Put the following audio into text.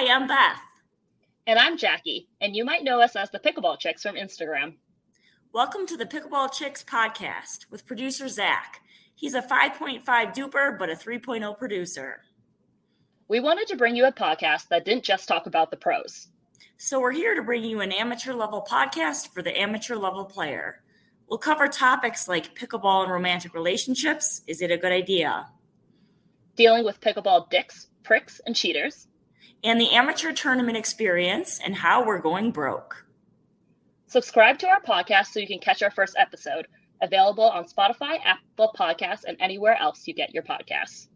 Hi, I'm Beth. And I'm Jackie, and you might know us as the Pickleball Chicks from Instagram. Welcome to the Pickleball Chicks podcast with producer Zach. He's a 5.5 DUPR, but a 3.0 producer. We wanted to bring you a podcast that didn't just talk about the pros. So we're here to bring you an amateur level podcast for the amateur level player. We'll cover topics like pickleball and romantic relationships. Is it a good idea? Dealing with pickleball dicks, pricks, and cheaters. And the amateur tournament experience and how we're going broke. Subscribe to our podcast so you can catch our first episode, available on Spotify, Apple Podcasts, and anywhere else you get your podcasts.